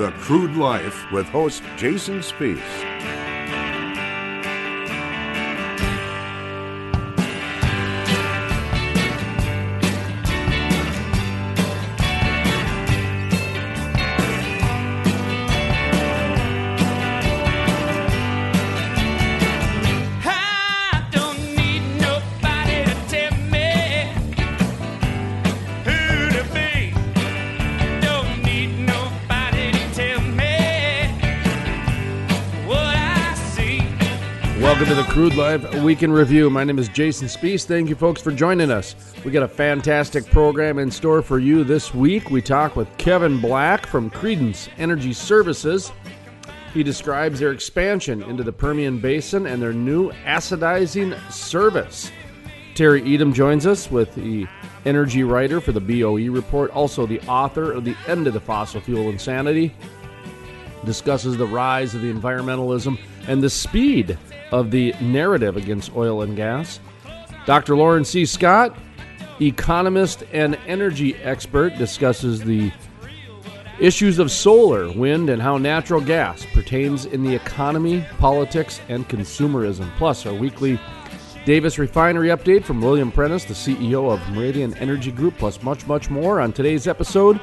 The Crude Life with host Jason Spiess. Live Week in Review. My name is Jason Spiess. Thank you, folks, for joining us. We got a fantastic program in store for you this week. We talk with Kevin Black from Creedence Energy Services. He describes their expansion into the Permian Basin and their new acidizing service. Terry Etam joins us with the energy writer for the BOE report, also the author of The End of the Fossil Fuel Insanity discusses the rise of the environmentalism and the speed of the narrative against oil and gas. Dr. Loren C. Scott, economist and energy expert, discusses the issues of solar, wind, and how natural gas pertains in the economy, politics, and consumerism. Plus, our weekly Davis Refinery update from William Prentice, the CEO of Meridian Energy Group, plus much, much more on today's episode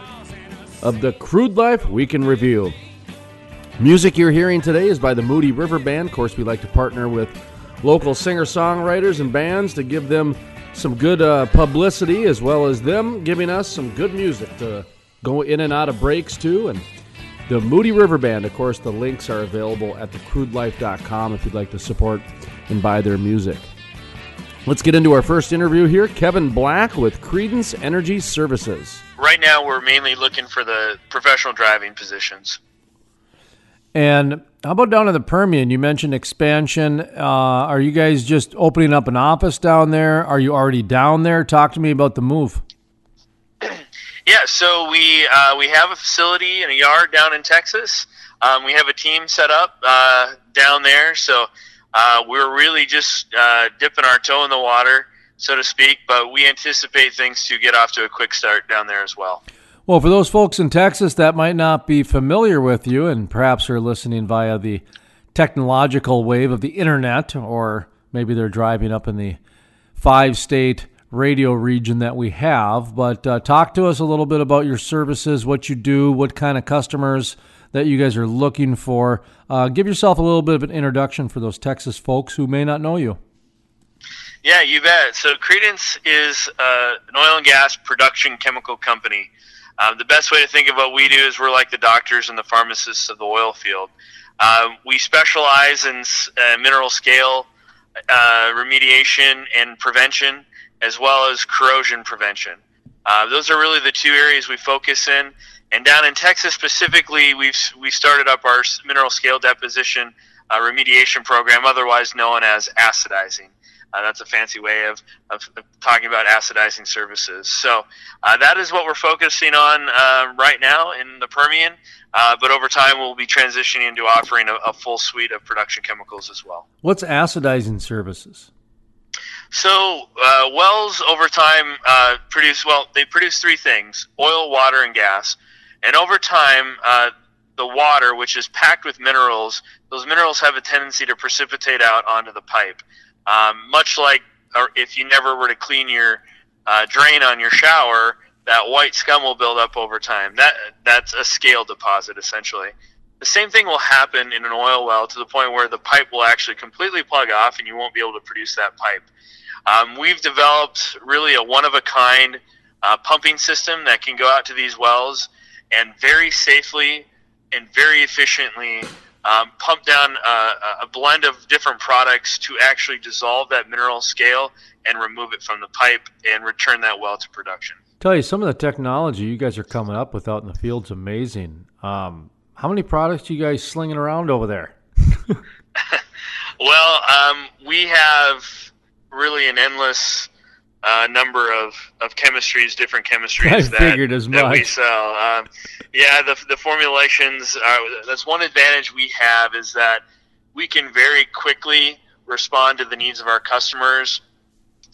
of the Crude Life Week in Review. Music you're hearing today is by the Moody River Band. Of course, we like to partner with local singer songwriters and bands to give them some good uh, publicity as well as them giving us some good music to go in and out of breaks too. And the Moody River Band, of course, the links are available at thecrudelife.com if you'd like to support and buy their music. Let's get into our first interview here. Kevin Black with Creedence Energy Services. Right now, we're mainly looking for the professional driving positions. And how about down in the Permian? You mentioned expansion. Uh, are you guys just opening up an office down there? Are you already down there? Talk to me about the move. Yeah, so we uh, we have a facility and a yard down in Texas. Um, we have a team set up uh, down there, so uh, we're really just uh, dipping our toe in the water, so to speak. But we anticipate things to get off to a quick start down there as well. Well, for those folks in Texas that might not be familiar with you and perhaps are listening via the technological wave of the internet, or maybe they're driving up in the five state radio region that we have. But uh, talk to us a little bit about your services, what you do, what kind of customers that you guys are looking for. Uh, give yourself a little bit of an introduction for those Texas folks who may not know you. Yeah, you bet. So Creedence is uh, an oil and gas production chemical company. Um, the best way to think of what we do is we're like the doctors and the pharmacists of the oil field. Um, we specialize in uh, mineral scale uh, remediation and prevention, as well as corrosion prevention. Uh, those are really the two areas we focus in. And down in Texas specifically, we've we started up our mineral scale deposition uh, remediation program, otherwise known as acidizing. Uh, that's a fancy way of, of, of talking about acidizing services. So uh, that is what we're focusing on uh, right now in the Permian. Uh, but over time, we'll be transitioning into offering a, a full suite of production chemicals as well. What's acidizing services? So uh, wells over time uh, produce well. They produce three things: oil, water, and gas. And over time, uh, the water, which is packed with minerals, those minerals have a tendency to precipitate out onto the pipe. Um, much like or if you never were to clean your uh, drain on your shower, that white scum will build up over time. That that's a scale deposit essentially. The same thing will happen in an oil well to the point where the pipe will actually completely plug off and you won't be able to produce that pipe. Um, we've developed really a one of a kind uh, pumping system that can go out to these wells and very safely and very efficiently um, pump down a, a blend of different products to actually dissolve that mineral scale and remove it from the pipe and return that well to production. Tell you some of the technology you guys are coming up with out in the field's amazing. Um, how many products you guys slinging around over there? Well, um, we have really an endless uh, number of, of chemistries, different chemistries I that, that we sell. Um, yeah, the, the formulations, are, that's one advantage we have is that we can very quickly respond to the needs of our customers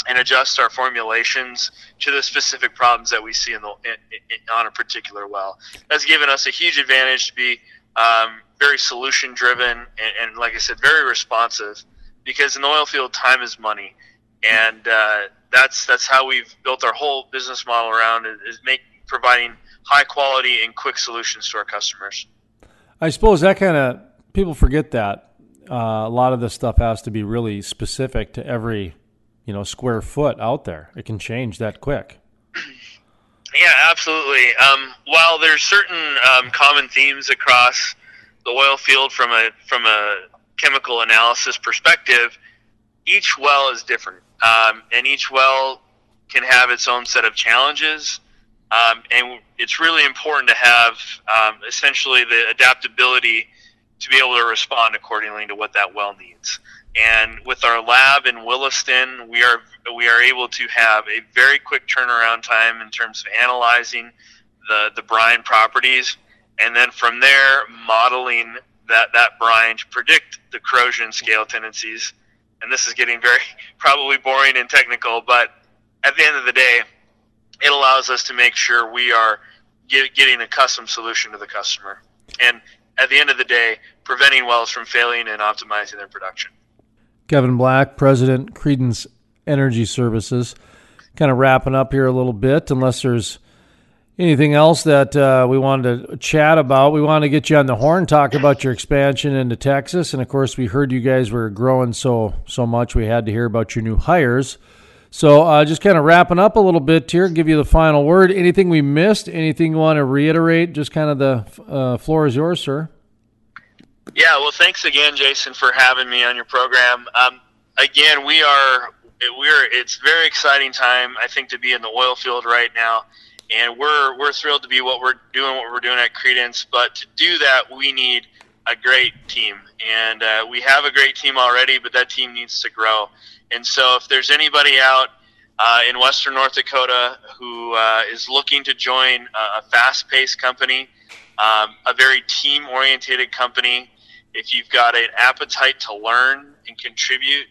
and adjust our formulations to the specific problems that we see in the in, in, on a particular well. That's given us a huge advantage to be um, very solution driven and, and, like I said, very responsive. Because in the oil field, time is money, and uh, that's that's how we've built our whole business model around is, make providing high quality and quick solutions to our customers. I suppose that kind of people forget that uh, a lot of this stuff has to be really specific to every you know square foot out there. It can change that quick. Yeah, absolutely. Um, while there's certain um, common themes across the oil field from a from a chemical analysis perspective, each well is different, um, and each well can have its own set of challenges. Um, and it's really important to have um, essentially the adaptability to be able to respond accordingly to what that well needs. And with our lab in Williston, we are we are able to have a very quick turnaround time in terms of analyzing the the brine properties, and then from there modeling that that brine to predict the corrosion scale tendencies. And this is getting very probably boring and technical, but at the end of the day, it allows us to make sure we are get, getting a custom solution to the customer. And at the end of the day, preventing wells from failing and optimizing their production. Kevin Black, President, Creedence Energy Services. Kind of wrapping up here a little bit, unless there's anything else that uh, we wanted to chat about. We want to get you on the horn, talk about your expansion into Texas, and of course, we heard you guys were growing so so much. We had to hear about your new hires. So, uh, just kind of wrapping up a little bit here, give you the final word. Anything we missed? Anything you want to reiterate? Just kind of the uh, floor is yours, sir. Yeah, well, thanks again, Jason, for having me on your program. Um, again, we are we're it's very exciting time I think to be in the oil field right now, and we're we're thrilled to be what we're doing what we're doing at Creedence. But to do that, we need a great team, and uh, we have a great team already, but that team needs to grow. And so, if there's anybody out uh, in Western North Dakota who uh, is looking to join a, fast-paced company, um, a very team-oriented company if you've got an appetite to learn and contribute,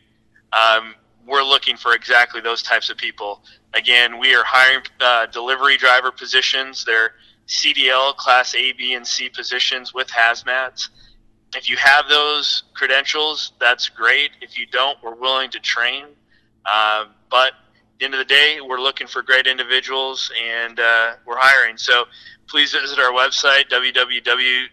um, we're looking for exactly those types of people. Again, we are hiring uh, delivery driver positions. They're CDL class A, B, and C positions with hazmats. If you have those credentials, that's great. If you don't, we're willing to train. Uh, but at the end of the day, we're looking for great individuals and uh, we're hiring. So please visit our website, www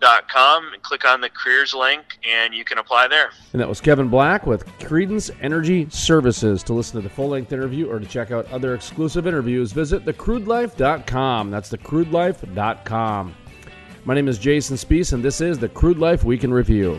www.credence-energy.com and click on the careers link and you can apply there. And that was Kevin Black with Creedence Energy Services. To listen to the full length interview or to check out other exclusive interviews, visit thecrudelife.com. That's thecrudelife.com. My name is Jason Spiess, and this is the Crude Life Week in Review.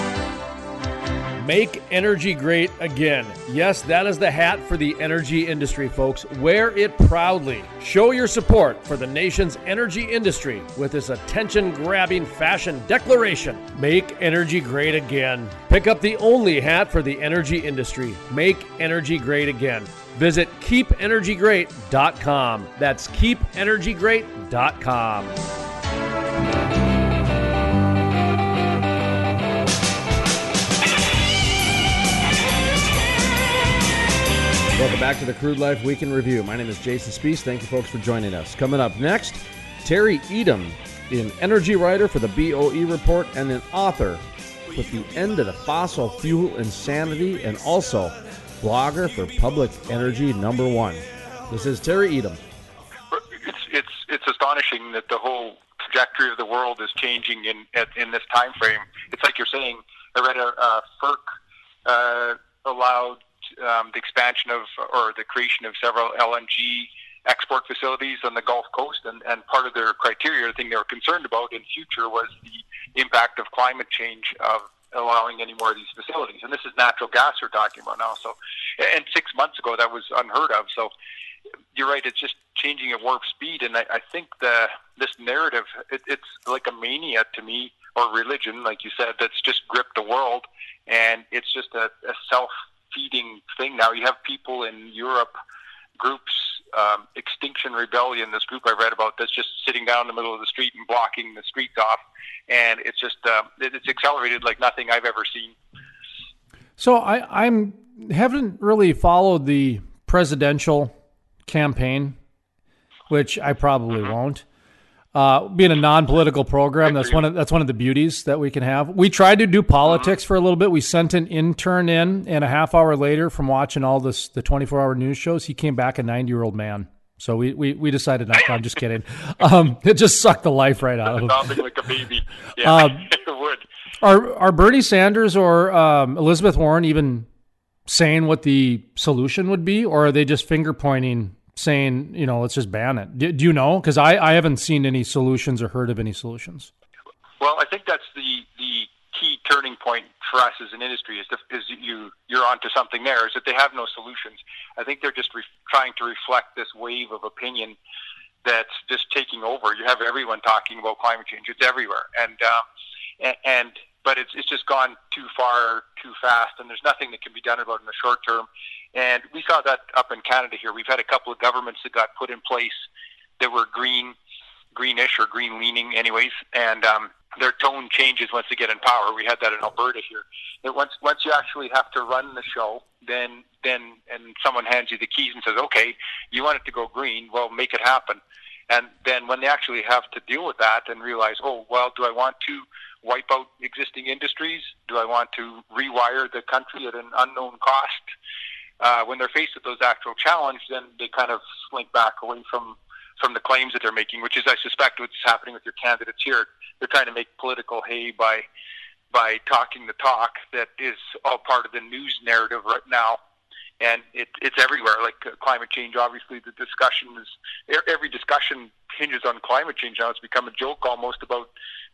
Make energy great again. Yes, that is the hat for the energy industry, folks. Wear it proudly. Show your support for the nation's energy industry with this attention grabbing fashion declaration Make energy great again. Pick up the only hat for the energy industry. Make energy great again. Visit keepenergygreat.com. That's keepenergygreat.com. Welcome back to the Crude Life Week in Review. My name is Jason Spiess. Thank you, folks, for joining us. Coming up next, Terry Etam, an energy writer for the BOE Report and an author with the end of the fossil fuel insanity and also blogger for Public Energy Number One. This is Terry Etam. It's it's it's astonishing that the whole trajectory of the world is changing in in this time frame. It's like you're saying. I read a uh, FERC uh, allowed um, the expansion of or the creation of several LNG export facilities on the Gulf Coast, and, and part of their criteria, the thing they were concerned about in future was the impact of climate change of allowing any more of these facilities. And this is natural gas we're talking about now. So, and six months ago that was unheard of. So, you're right; it's just changing at warp speed, and I, I think the this narrative it, it's like a mania to me, or religion, like you said, that's just gripped the world, and it's just a, a self feeding thing now. You have people in Europe, groups, um, Extinction Rebellion, this group I read about, that's just sitting down in the middle of the street and blocking the streets off, and it's just uh, it's accelerated like nothing I've ever seen. So I I'm haven't really followed the presidential campaign, which I probably won't. Uh, being a non-political program, that's one of that's one of the beauties that we can have. We tried to do politics for a little bit. We sent an intern in, and a half hour later, from watching all this the twenty-four hour news shows, he came back a ninety-year-old man. So we, we, we decided not. I'm just kidding. Um, it just sucked the life right out of him. Sounding like a baby. Yeah, Um, it would. Are are Bernie Sanders or um, Elizabeth Warren even saying what the solution would be, or are they just finger pointing, saying, you know, let's just ban it? Do, do you know? Because I, I haven't seen any solutions or heard of any solutions. Well, I think that's the the key turning point for us as an industry is, to, is you you're onto something there. Is that they have no solutions. I think they're just re- trying to reflect this wave of opinion that's just taking over. You have everyone talking about climate change. It's everywhere, and um, and, and but it's it's just gone too far, too fast, and there's nothing that can be done about it in the short term. And we saw that up in Canada here. We've had a couple of governments that got put in place that were green, greenish or green leaning, anyways, and um, their tone changes once they get in power. We had that in Alberta here. That once once you actually have to run the show, then then and someone hands you the keys and says, "Okay, you want it to go green? Well, make it happen." And then when they actually have to deal with that and realize, "Oh, well, do I want to?" wipe out existing industries? Do I want to rewire the country at an unknown cost? Uh, when they're faced with those actual challenges, then they kind of slink back away from from the claims that they're making, which is, I suspect, what's happening with your candidates here. They're trying to make political hay by by talking the talk that is all part of the news narrative right now, and it, it's everywhere. Like uh, climate change, obviously, the discussion is every discussion hinges on climate change now. It's become a joke almost about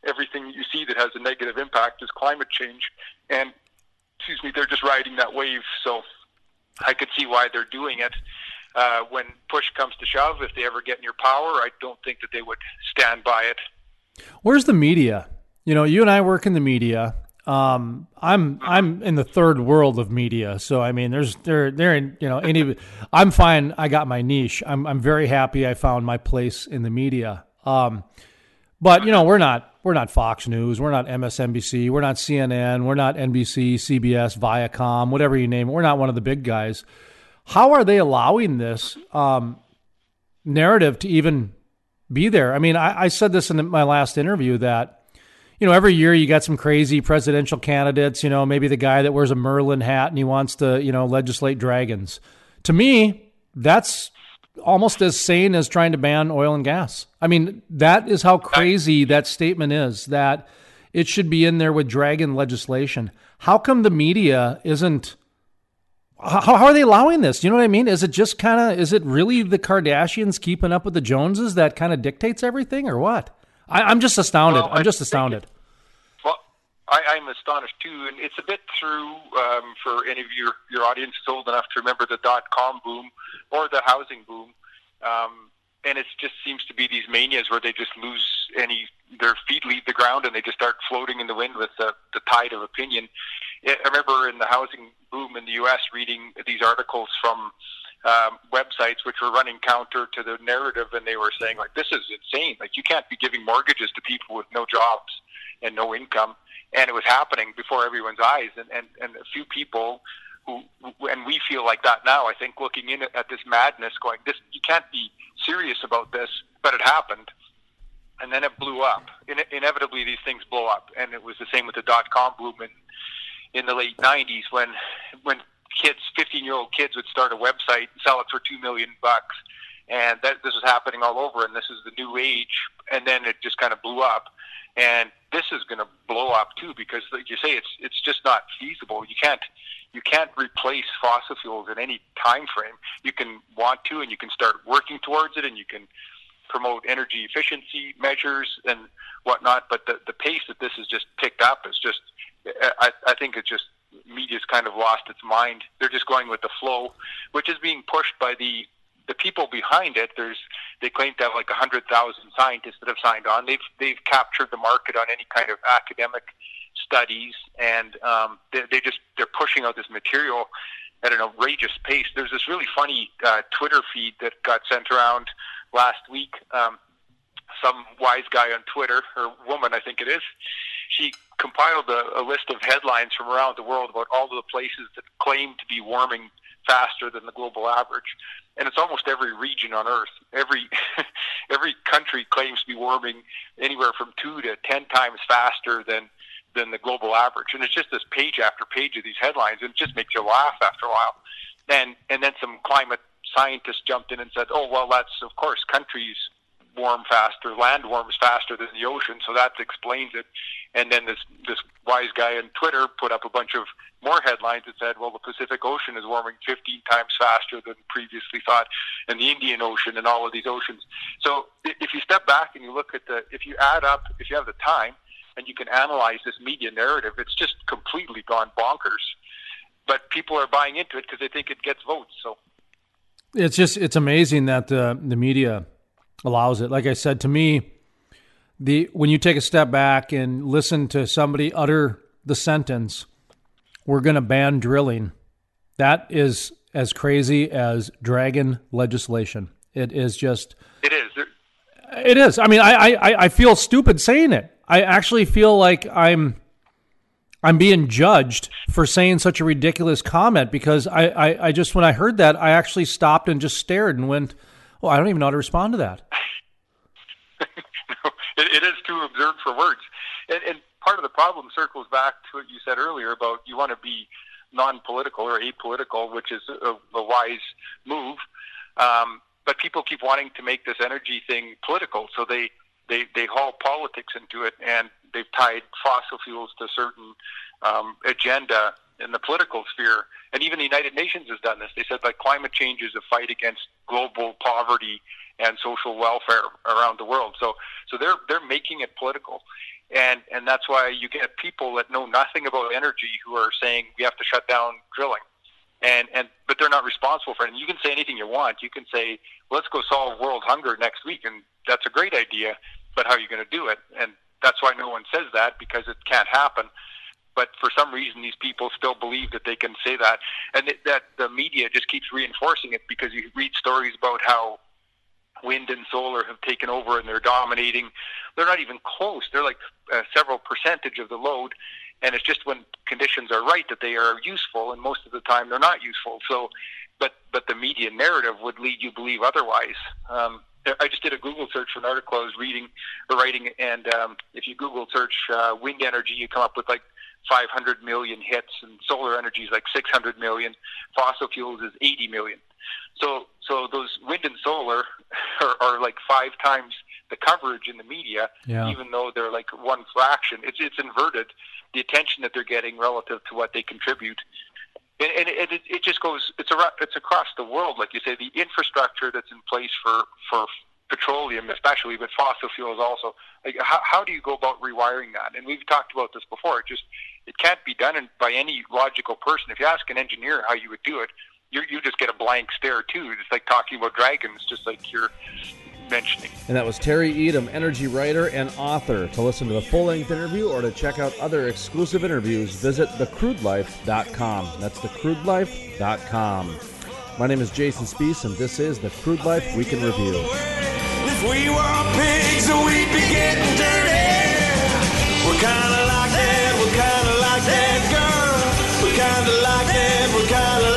everything you see that has a negative impact is climate change, and excuse me, they're just riding that wave. So I could see why they're doing it. Uh, when push comes to shove, if they ever get in your power, I don't think that they would stand by it. Where's the media? You know, you and I work in the media. Um, I'm I'm in the third world of media, so I mean, there's there there in you know any. I'm fine. I got my niche. I'm I'm very happy. I found my place in the media. Um, but you know, we're not we're not Fox News. We're not MSNBC. We're not CNN. We're not NBC, CBS, Viacom, whatever you name it. We're not one of the big guys. How are they allowing this um, narrative to even be there? I mean, I, I said this in my last interview that you know, every year you got some crazy presidential candidates, you know, maybe the guy that wears a Merlin hat and he wants to, you know, legislate dragons. To me, that's almost as sane as trying to ban oil and gas. I mean, that is how crazy that statement is that it should be in there with dragon legislation. How come the media isn't how, how are they allowing this? You know what I mean? Is it just kind of is it really the Kardashians keeping up with the Joneses that kind of dictates everything or what? I, I'm just astounded. Well, I'm just astounded. Well, I, I'm astonished too, and it's a bit through um, for any of your your audience old enough to remember the dot com boom or the housing boom, um, and it just seems to be these manias where they just lose any their feet leave the ground and they just start floating in the wind with the, the tide of opinion. I remember in the housing boom in the U.S. reading these articles from um, websites which were running counter to the narrative, and they were saying like, "This is insane! Like, you can't be giving mortgages to people with no jobs and no income." And it was happening before everyone's eyes, and and, and a few people and we feel like that now. I think looking in at this madness, going, "This you can't be serious about this," but it happened and then it blew up. In- inevitably, these things blow up, and it was the same with the dot com boom in, in the late '90s when when kids, 15 year old kids, would start a website and sell it for two million bucks, and that this was happening all over, and this is the new age, and then it just kind of blew up, and this is going to blow up too because, like you say, it's it's just not feasible. You can't you can't replace fossil fuels in any time frame. You can want to, and you can start working towards it, and you can promote energy efficiency measures and whatnot. But the, the pace that this has just picked up is just, I, I think it's just media's kind of lost its mind. They're just going with the flow, which is being pushed by the the people behind it. There's they claim to have like a hundred thousand scientists that have signed on. They've they've captured the market on any kind of academic studies, and um, they, they just they're pushing out this material at an outrageous pace. There's this really funny uh, Twitter feed that got sent around last week. Um, some wise guy on Twitter, or woman, I think it is, she compiled a, a list of headlines from around the world about all of the places that claim to be warming faster than the global average. And it's almost every region on Earth. Every every country claims to be warming anywhere from two to ten times faster than than the global average. And it's just this page after page of these headlines, and it just makes you laugh after a while. And and then some climate scientists jumped in and said, "Oh well, that's of course countries warm faster, land warms faster than the ocean, so that explains it." And then this this wise guy on Twitter put up a bunch of more headlines that said, "Well, the Pacific Ocean is warming 15 times faster than previously thought, and the Indian Ocean, and all of these oceans." So if you step back and you look at the, if you add up, if you have the time, and you can analyze this media narrative, it's just completely gone bonkers. But people are buying into it because they think it gets votes. So it's just it's amazing that the the media allows it. Like I said, to me, the when you take a step back and listen to somebody utter the sentence, "We're going to ban drilling," that is as crazy as dragon legislation. It is just. It is. It is. I mean, I, I I feel stupid saying it. I actually feel like I'm I'm being judged for saying such a ridiculous comment because I, I, I, just when I heard that I actually stopped and just stared and went, "Oh, I don't even know how to respond to that." no, it, it is too absurd for words, and, and part of the problem circles back to what you said earlier about you want to be non-political or apolitical, which is a, a wise move. Um, but people keep wanting to make this energy thing political, so they they they haul politics into it, and they've tied fossil fuels to certain um, agenda in the political sphere. And even the United Nations has done this. They said that climate change is a fight against global poverty and social welfare around the world. So, so they're they're making it political, and and that's why you get people that know nothing about energy who are saying we have to shut down drilling, and and but they're not responsible for it. And you can say anything you want. You can say let's go solve world hunger next week, and that's a great idea. But how are you going to do it? And that's why no one says that because it can't happen. But for some reason, these people still believe that they can say that, and that the media just keeps reinforcing it because you read stories about how wind and solar have taken over and they're dominating. They're not even close. They're like uh, several percentage of the load, and it's just when conditions are right that they are useful, and most of the time they're not useful. So, but but the media narrative would lead you to believe otherwise. Um, I just did a Google search for an article I was reading or writing, and um, if you Google search uh, wind energy, you come up with like 500 million hits, and solar energy is like 600 million. Fossil fuels is 80 million. So, so those wind and solar are, are like five times the coverage in the media, yeah. even though they're like one fraction. It's it's inverted the attention that they're getting relative to what they contribute and, and it, it just goes it's a, it's across the world like you say the infrastructure that's in place for for petroleum especially but fossil fuels also like how, how do you go about rewiring that and we've talked about this before it just it can't be done by any logical person if you ask an engineer how you would do it you you just get a blank stare too it's like talking about dragons just like you're mentioning. And that was Terry Etam, energy writer and author. To listen to the full length interview or to check out other exclusive interviews, visit thecrudelife.com. That's thecrudelife.com. My name is Jason Spiess, and this is the Crude Life Week in Review. If we were pigs, we'd be getting dirty. We're kinda like that, we're kinda like that girl. We're kinda like that, we're kinda like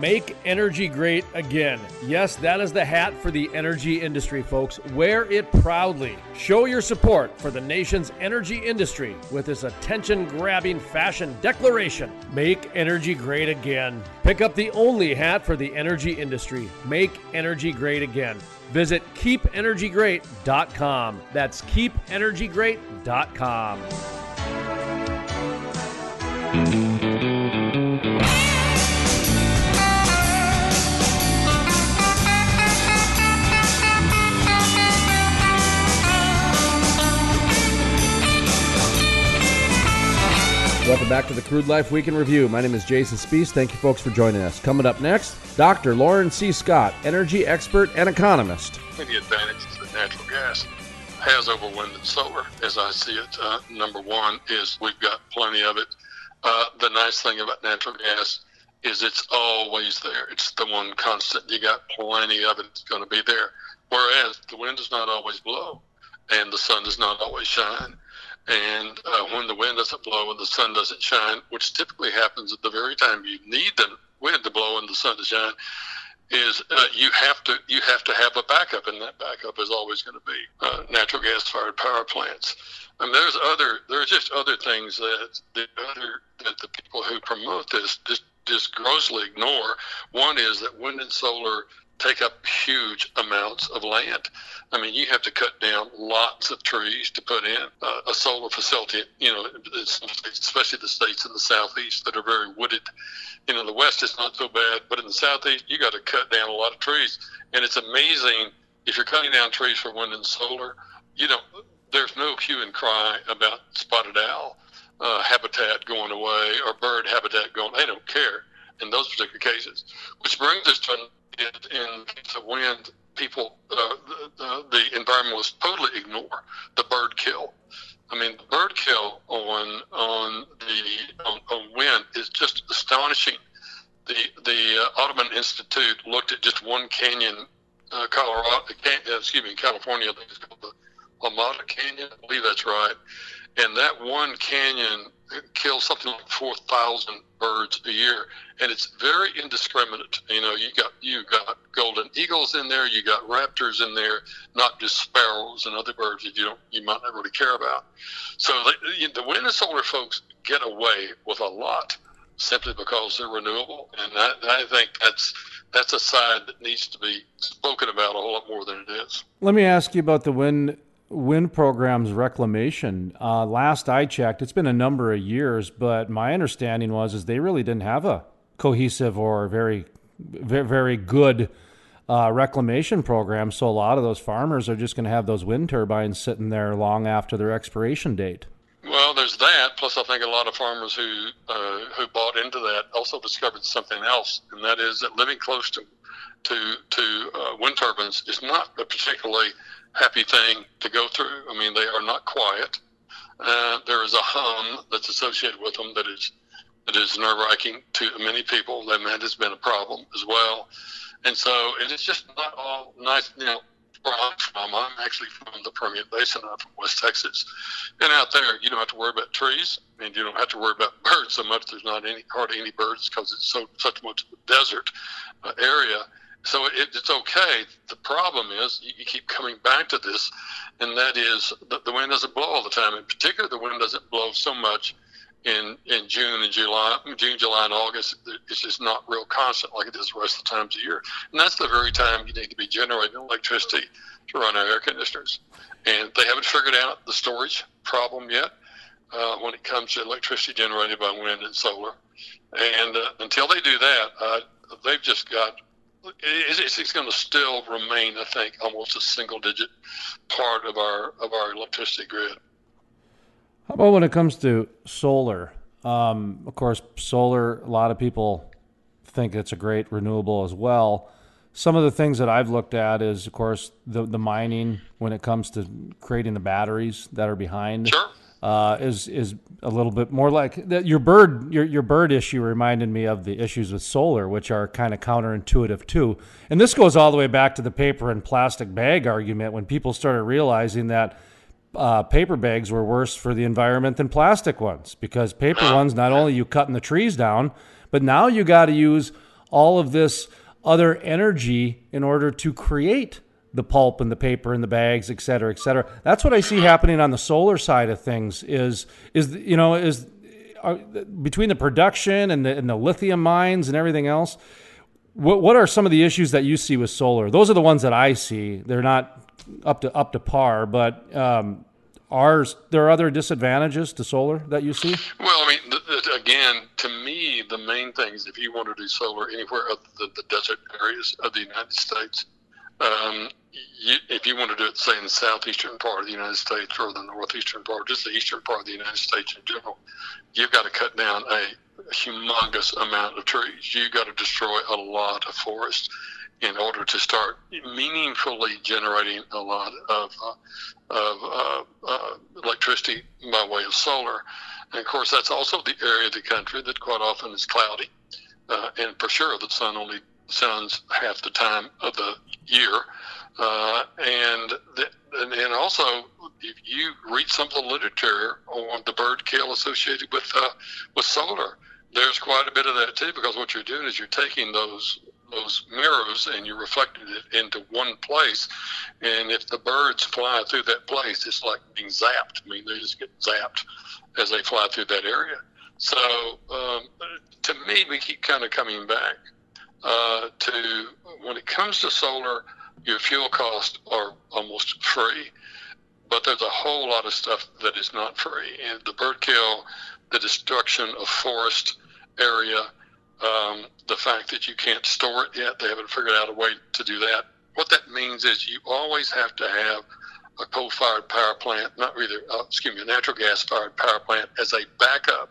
Make energy great again. Yes, that is the hat for the energy industry, folks. Wear it proudly. Show your support for the nation's energy industry with this attention grabbing fashion declaration Make energy great again. Pick up the only hat for the energy industry. Make energy great again. Visit keepenergygreat.com. That's keepenergygreat.com. Welcome back to the Crude Life Week in Review. My name is Jason Spiess. Thank you, folks, for joining us. Coming up next, Dr. Loren C. Scott, energy expert and economist. many advantages that natural gas has over wind and solar, as I see it. Uh, number one is we've got plenty of it. Uh, the nice thing about natural gas is it's always there. It's the one constant. You got plenty of it. It's going to be there. Whereas the wind does not always blow, and the sun does not always shine. And uh, when the wind doesn't blow and the sun doesn't shine, which typically happens at the very time you need the wind to blow and the sun to shine, is uh, you have to you have to have a backup, and that backup is always going to be uh, natural gas fired power plants. I mean, there's other there's just other things that the other that the people who promote this just just grossly ignore. One is that wind and solar take up huge amounts of land. I mean, you have to cut down lots of trees to put in uh, a solar facility. You know, especially the states in the southeast that are very wooded. You know, the west is not so bad, but in the southeast, you got to cut down a lot of trees. And it's amazing if you're cutting down trees for wind and solar. You know, there's no hue and cry about spotted owl uh, habitat going away or bird habitat going. They don't care in those particular cases. Which brings us to in, of wind, people, uh, the, the environmentalists totally ignore the bird kill. I mean, the bird kill on on the on, on wind is just astonishing. The the uh, Audubon Institute looked at just one canyon, uh, Colorado, can, uh, excuse me, California. I think it's called the Amata Canyon. I believe that's right. And that one canyon kills something like four thousand birds a year, and it's very indiscriminate. You know, you got you got golden eagles in there, you got raptors in there, not just sparrows and other birds that you don't you might not really care about. So the, the wind and solar folks get away with a lot simply because they're renewable, and I, I think that's that's a side that needs to be spoken about a whole lot more than it is. Let me ask you about the wind wind program's reclamation. Uh, last I checked, it's been a number of years, but my understanding was is they really didn't have a cohesive or very very, good uh, reclamation program. So a lot of those farmers are just going to have those wind turbines sitting there long after their expiration date. Well, Well, there's that. Plus, I think a lot of farmers who uh, who bought into that also discovered something else, and that is that living close to to to uh, wind turbines is not a particularly happy thing to go through. I mean, they are not quiet. Uh, there is a hum that's associated with them that is that is nerve wracking to many people. That has been a problem as well. And so it is just not all nice. You know, where I'm from, I'm actually from the Permian Basin. I'm from West Texas, and out there you don't have to worry about trees, and you don't have to worry about birds so much. There's not any hardly any birds because it's so such much desert uh, area. So it, it's okay. The problem is you, keep coming back to this, and that is that the wind doesn't blow all the time. In particular, the wind doesn't blow so much in in June and July, June, July, and August, it's just not real constant like it is the rest of the times of year. And that's the very time you need to be generating electricity to run our air conditioners. And they haven't figured out the storage problem yet uh, when it comes to electricity generated by wind and solar. And uh, until they do that, uh, they've just got it's, it's going to still remain, I think, almost a single-digit part of our of our electricity grid. How about when it comes to solar? Um, of course, solar, a lot of people think it's a great renewable as well. Some of the things that I've looked at is, of course, the, the mining when it comes to creating the batteries that are behind. Sure. Uh, is is a little bit more like your bird your your bird issue reminded me of the issues with solar, which are kind of counterintuitive too. And this goes all the way back to the paper and plastic bag argument when people started realizing that uh, paper bags were worse for the environment than plastic ones because paper ones not only you cutting the trees down, but now you got to use all of this other energy in order to create the pulp and the paper and the bags, et cetera, et cetera. That's what I see happening on the solar side of things. Is is you know is are, between the production and the, and the lithium mines and everything else. What what are some of the issues that you see with solar? Those are the ones that I see. They're not up to up to par, but um, are there are other disadvantages to solar that you see? Well, I mean, the, the, again, to me, the main thing is if you want to do solar anywhere other than the desert areas of the United States, um, you, if you want to do it, say in the southeastern part of the United States or the northeastern part, just the eastern part of the United States in general, you've got to cut down a, humongous amount of trees. You've got to destroy a lot of forest in order to start meaningfully generating a lot of, uh, of uh, uh, electricity by way of solar. And of course, that's also the area of the country that quite often is cloudy. Uh, and for sure, the sun only shines half the time of the year. Uh, and, and and also, if you read some of the literature on the bird kill associated with uh, with solar, there's quite a bit of that too. Because what you're doing is you're taking those those mirrors and you reflected it into one place. And if the birds fly through that place, it's like being zapped. I mean, they just get zapped as they fly through that area. So um, to me, we keep kind of coming back uh, to when it comes to solar, your fuel costs are almost free. But there's a whole lot of stuff that is not free. And the bird kill, the destruction of forest area, um, the fact that you can't store it yet. They haven't figured out a way to do that. What that means is you always have to have a coal-fired power plant, not either, uh, excuse me, a natural gas-fired power plant as a backup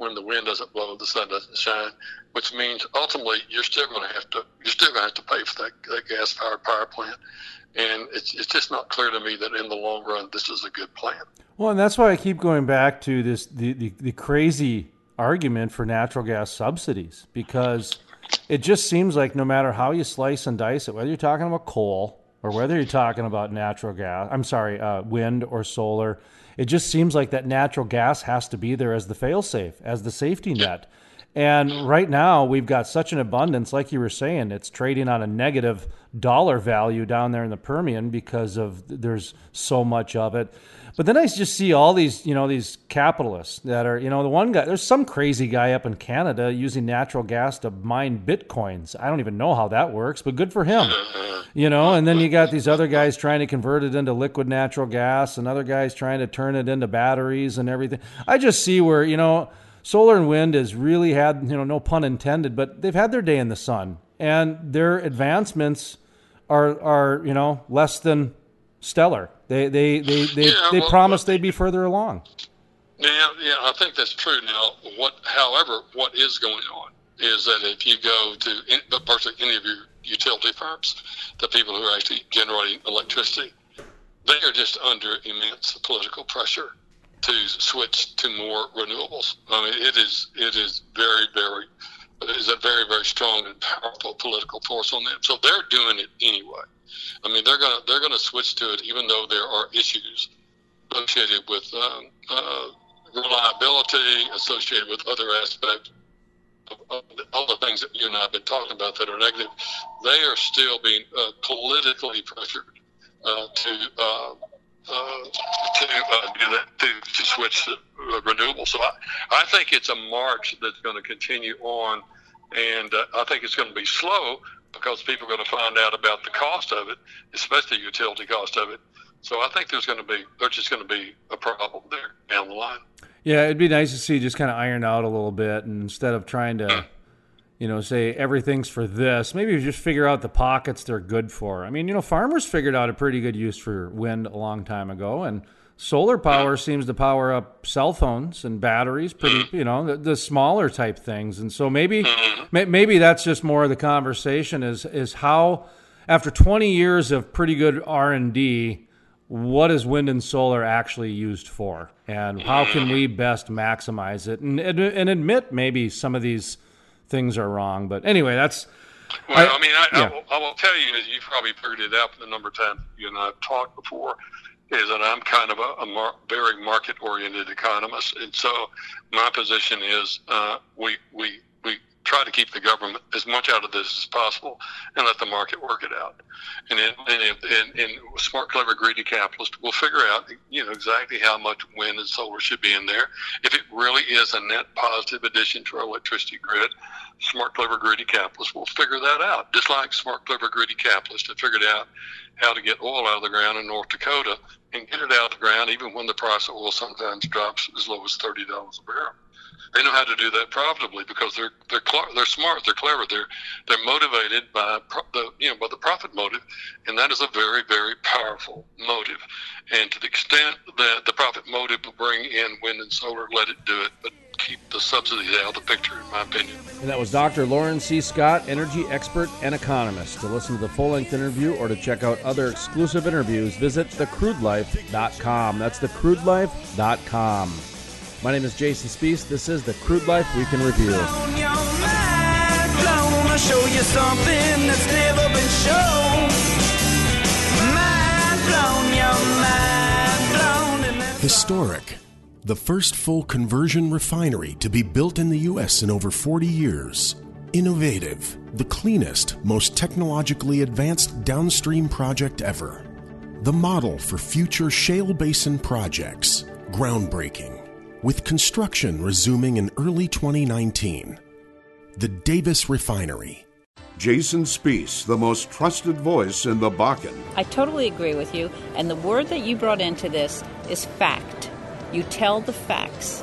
when the wind doesn't blow, the sun doesn't shine. Which means ultimately you're still going to have to you're still going to have to pay for that, that gas-fired power plant, and it's it's just not clear to me that in the long run this is a good plan. Well, and that's why I keep going back to this the, the, the crazy argument for natural gas subsidies because it just seems like no matter how you slice and dice it, whether you're talking about coal or whether you're talking about natural gas, I'm sorry, uh, wind or solar, it just seems like that natural gas has to be there as the failsafe, as the safety net. And right now, we've got such an abundance, like you were saying, it's trading on a negative dollar value down there in the Permian because of there's so much of it. But then I just see all these, you know, these capitalists that are, you know, the one guy, there's some crazy guy up in Canada using natural gas to mine bitcoins. I don't even know how that works, but good for him, you know. And then you got these other guys trying to convert it into liquid natural gas, and other guys trying to turn it into batteries and everything. I just see where, you know, solar and wind has really had, you know, no pun intended, but they've had their day in the sun, and their advancements are, are, you know, less than stellar. They they they they, Yeah, they well, promised they'd be further along. Yeah, yeah, I think that's true. Now, what, however, what is going on is that if you go to virtually any of your utility firms, the people who are actually generating electricity, they are just under immense political pressure to switch to more renewables. I mean, it is it is very very it is a very very strong and powerful political force on them. So they're doing it anyway. I mean, they're gonna they're gonna switch to it even though there are issues associated with um, uh, reliability, associated with other aspects of, all the things that you and I have been talking about that are negative, they are still being uh, politically pressured uh, to uh, uh to uh, do that to, to switch to uh, renewable. So I, I think it's a march that's going to continue on, and I think it's going to be slow because people are going to find out about the cost of it, especially the utility cost of it. So I think there's going to be there's just going to be a problem there down the line. Yeah, it'd be nice to see just kind of iron out a little bit, and instead of trying to, you know, say everything's for this, maybe just figure out the pockets they're good for. I mean, you know, farmers figured out a pretty good use for wind a long time ago, and solar power seems to power up cell phones and batteries pretty mm. you know the, the, smaller type things. And so maybe mm-hmm. maybe that's just more of the conversation is is how after 20 years of pretty good r&d what is wind and solar actually used for? And how can we mm. best maximize it? And, and admit maybe some of these things are wrong. But anyway that's well i, I mean I, yeah. I, will, I, will, tell you as you probably figured it out for the number 10 you and i've talked before is that i'm kind of a, a mar- very market oriented economist. And so my position is uh, we we try to keep the government as much out of this as possible and let the market work it out. And in, and, and, smart, clever, greedy capitalists will figure out, you know, exactly how much wind and solar should be in there. If it really is a net positive addition to our electricity grid, smart, clever, greedy capitalists will figure that out. Just like smart, clever, greedy capitalists have figured out how to get oil out of the ground in North Dakota and get it out of the ground even when the price of oil sometimes drops as low as $30 a barrel they know how to do that profitably because they're they're they're smart, they're clever, they're they're motivated by the you know by the profit motive, and that is a very very powerful motive. And to the extent that the profit motive will bring in wind and solar, let it do it, but keep the subsidies out of the picture, in my opinion. And that was Dr. Loren C. Scott, energy expert and economist. To listen to the full length interview or to check out other exclusive interviews, visit thecrudelife.com. That's thecrudelife.com. My name is Jason Spiess. This is the Crude Life Week in Review. Historic. The first full conversion refinery to be built in the U.S. in over 40 years. Innovative. The cleanest, most technologically advanced downstream project ever. The model for future shale basin projects. Groundbreaking with construction resuming in early 2019. The Davis Refinery. Jason Spiess, the most trusted voice in the Bakken. I totally agree with you, and the word that you brought into this is fact. You tell the facts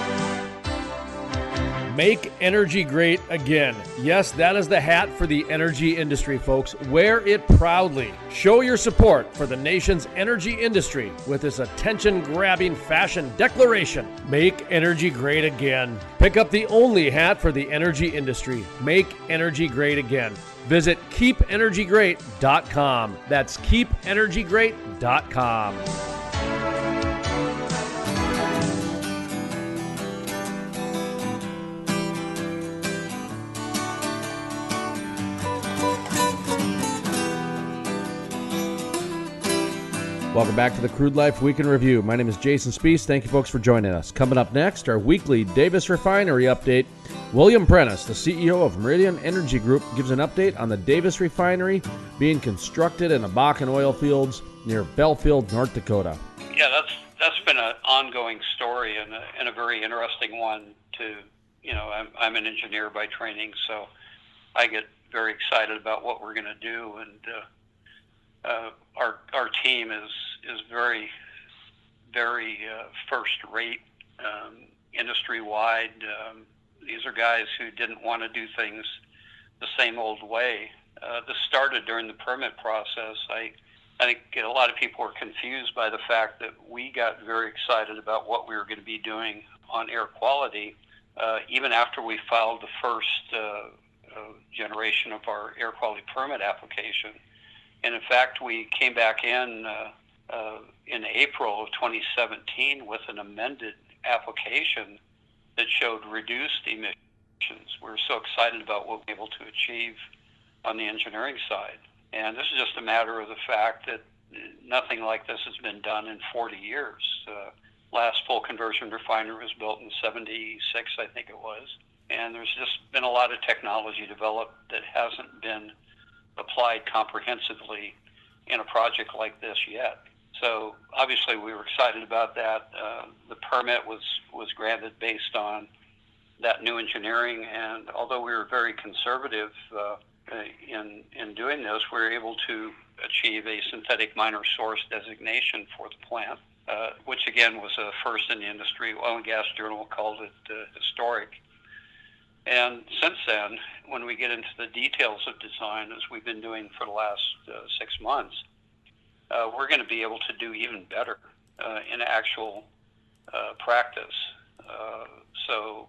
Make energy great again. Yes, that is the hat for the energy industry, folks. Wear it proudly. Show your support for the nation's energy industry with this attention grabbing fashion declaration Make energy great again. Pick up the only hat for the energy industry. Make energy great again. Visit keepenergygreat.com. That's keepenergygreat.com. Welcome back to the Crude Life Week in Review. My name is Jason Spiess. Thank you, folks, for joining us. Coming up next, our weekly Davis Refinery update. William Prentice, the CEO of Meridian Energy Group, gives an update on the Davis Refinery being constructed in the Bakken oil fields near Belfield, North Dakota. Yeah, that's that's been an ongoing story and a, and a very interesting one. To you know, I'm I'm an engineer by training, so I get very excited about what we're going to do and. Uh, uh, our our team is is very very uh, first rate um, industry wide. Um, these are guys who didn't want to do things the same old way. Uh, this started during the permit process. I I think a lot of people were confused by the fact that we got very excited about what we were going to be doing on air quality, uh, even after we filed the first uh, uh, generation of our air quality permit application. And in fact, we came back in uh, uh, in April of 2017 with an amended application that showed reduced emissions. We we're so excited about what we were able to achieve on the engineering side. And this is just a matter of the fact that nothing like this has been done in 40 years. Uh, last full conversion refinery was built in 76, I think it was. And there's just been a lot of technology developed that hasn't been applied comprehensively in a project like this yet. So obviously we were excited about that. Uh, the permit was, was granted based on that new engineering, and although we were very conservative uh, in in doing this, we were able to achieve a synthetic minor source designation for the plant, uh, which again was a first in the industry. Oil and Gas Journal called it uh, historic. And since then, when we get into the details of design, as we've been doing for the last uh, six months, uh, we're going to be able to do even better uh, in actual uh, practice. so,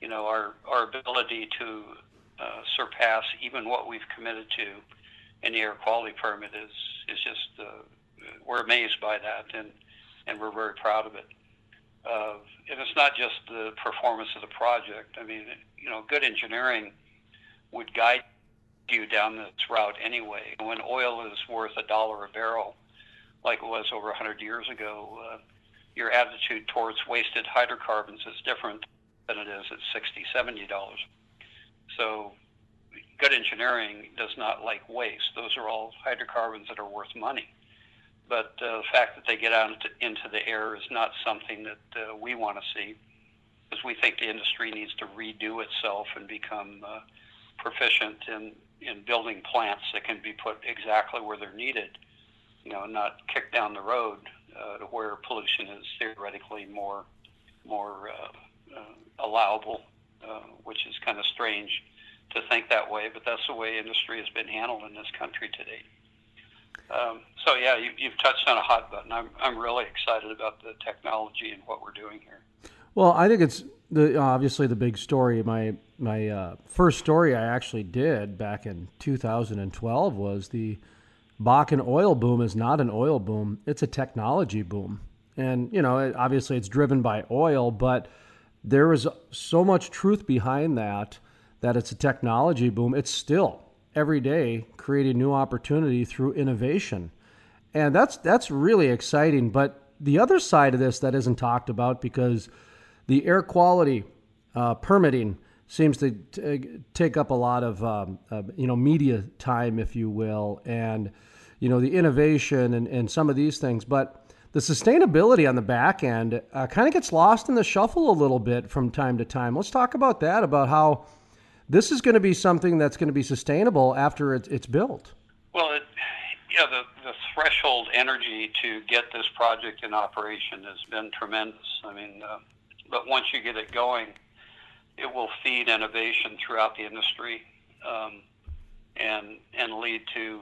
you know, our, our ability to uh, surpass even what we've committed to in the air quality permit is is just uh, we're amazed by that and and we're very proud of it. Uh, and it's not just the performance of the project. I mean, you know, good engineering would guide you down this route anyway. When oil is worth a dollar a barrel, like it was over 100 years ago, uh, your attitude towards wasted hydrocarbons is different than it is at 60, 70 dollars. So good engineering does not like waste. Those are all hydrocarbons that are worth money. But uh, the fact that they get out into, into the air is not something that uh, we want to see because we think the industry needs to redo itself and become uh, proficient in, in building plants that can be put exactly where they're needed, you know, not kicked down the road uh, to where pollution is theoretically more, more uh, uh, allowable uh, which is kind of strange to think that way, but that's the way industry has been handled in this country today. Um, so yeah, you, have touched on a hot button. I'm I'm really excited about the technology and what we're doing here. Well, I think it's the obviously the big story. My my uh, first story I actually did back in 2012 was the Bakken oil boom is not an oil boom; it's a technology boom. And you know, obviously, it's driven by oil, but there is so much truth behind that that it's a technology boom. It's still every day creating new opportunity through innovation. And that's that's really exciting. But the other side of this that isn't talked about because the air quality uh, permitting seems to t- take up a lot of um, uh, you know media time, if you will, and you know the innovation and, and some of these things. But the sustainability on the back end uh, kind of gets lost in the shuffle a little bit from time to time. Let's talk about that, about how this is going to be something that's going to be sustainable after it, it's built. Well, it, yeah, the, the threshold energy to get this project in operation has been tremendous. I mean, uh, but once you get it going, it will feed innovation throughout the industry um, and and lead to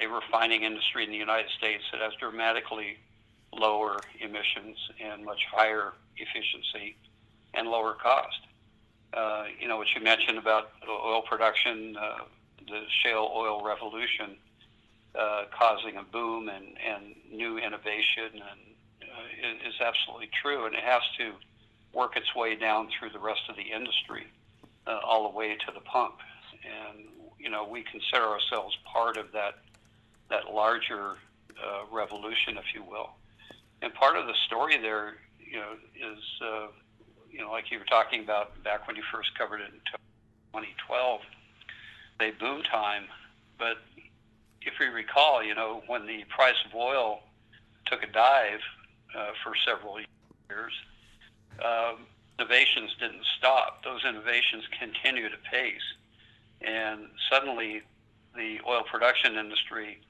a refining industry in the United States that has dramatically lower emissions and much higher efficiency and lower cost. Uh, you know, what you mentioned about oil production, uh, the shale oil revolution uh, causing a boom and, and new innovation and uh, is absolutely true. And it has to work its way down through the rest of the industry uh, all the way to the pump. And, you know, we consider ourselves part of that, that larger uh, revolution, if you will. And part of the story there, you know, is uh, you know, like you were talking about back when you first covered it in 2012, they boom time. But if we recall, you know, when the price of oil took a dive uh, for several years, um, innovations didn't stop. Those innovations continued apace. And suddenly, the oil production industry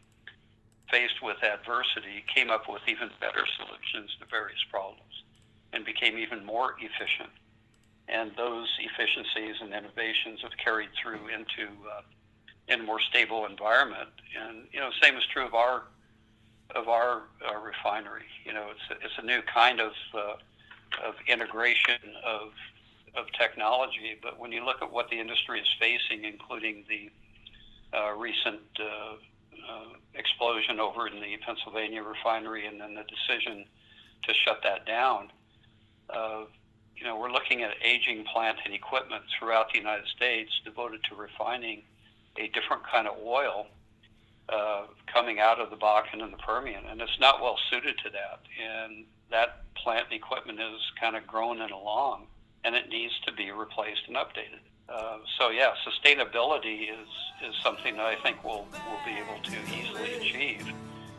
faced with adversity, came up with even better solutions to various problems and became even more efficient. And those efficiencies and innovations have carried through into uh, in a more stable environment. And you know, same is true of our of our uh, refinery. You know, it's a, it's a new kind of uh, of integration of of technology. But when you look at what the industry is facing, including the uh, recent uh, uh, explosion over in the Pennsylvania refinery and then the decision to shut that down, uh, you know, we're looking at aging plant and equipment throughout the United States devoted to refining a different kind of oil uh, coming out of the Bakken and the Permian, and it's not well suited to that. And that plant and equipment is kind of grown and along, and it needs to be replaced and updated. Uh, so yeah, sustainability is is something that I think we'll we'll be able to easily achieve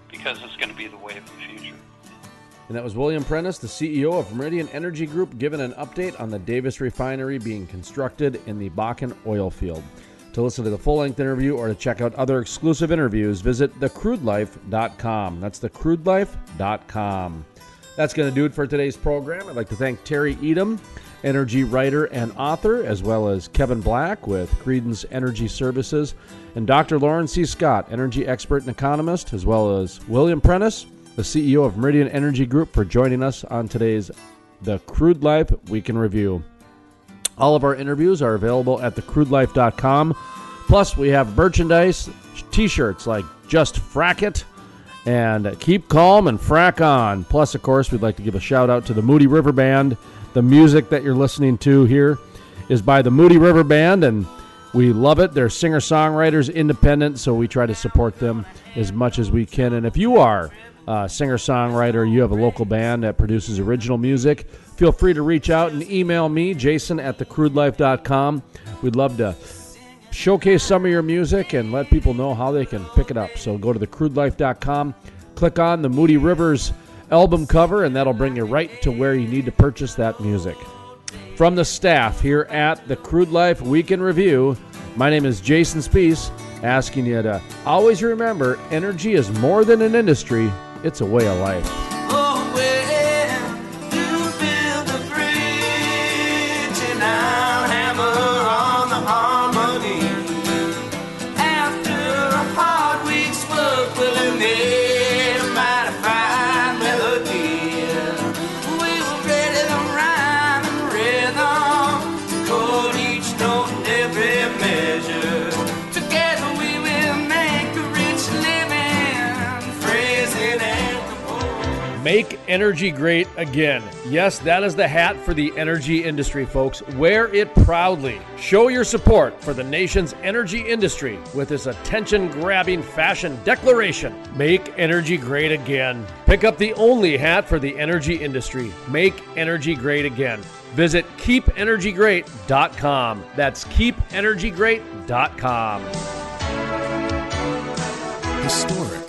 because it's going to be the way of the future. And that was William Prentice, the CEO of Meridian Energy Group, giving an update on the Davis refinery being constructed in the Bakken oil field. To listen to the full length interview or to check out other exclusive interviews, visit thecrudelife.com. That's thecrudelife.com. That's going to do it for today's program. I'd like to thank Terry Etam, energy writer and author, as well as Kevin Black with Creedence Energy Services, and Dr. Loren C. Scott, energy expert and economist, as well as William Prentice, the CEO of Meridian Energy Group, for joining us on today's The Crude Life Week in Review. All of our interviews are available at thecrudelife.com. Plus, we have merchandise, t shirts like Just Frack It and Keep Calm and Frack On. Plus, of course, we'd like to give a shout out to the Moody River Band. The music that you're listening to here is by the Moody River Band, and we love it. They're singer songwriters, independent, so we try to support them as much as we can. And if you are a singer songwriter, you have a local band that produces original music, feel free to reach out and email me, jason at thecrudelife.com. We'd love to showcase some of your music and let people know how they can pick it up. So go to thecrudelife.com, click on the Moody Rivers album cover, and that'll bring you right to where you need to purchase that music. From the staff here at the Crude Life Week in Review, my name is Jason Spiess, asking you to always remember energy is more than an industry, it's a way of life. Make energy great again. Yes, that is the hat for the energy industry, folks. Wear it proudly. Show your support for the nation's energy industry with this attention grabbing fashion declaration Make energy great again. Pick up the only hat for the energy industry. Make energy great again. Visit keepenergygreat.com. That's keepenergygreat.com. Historic.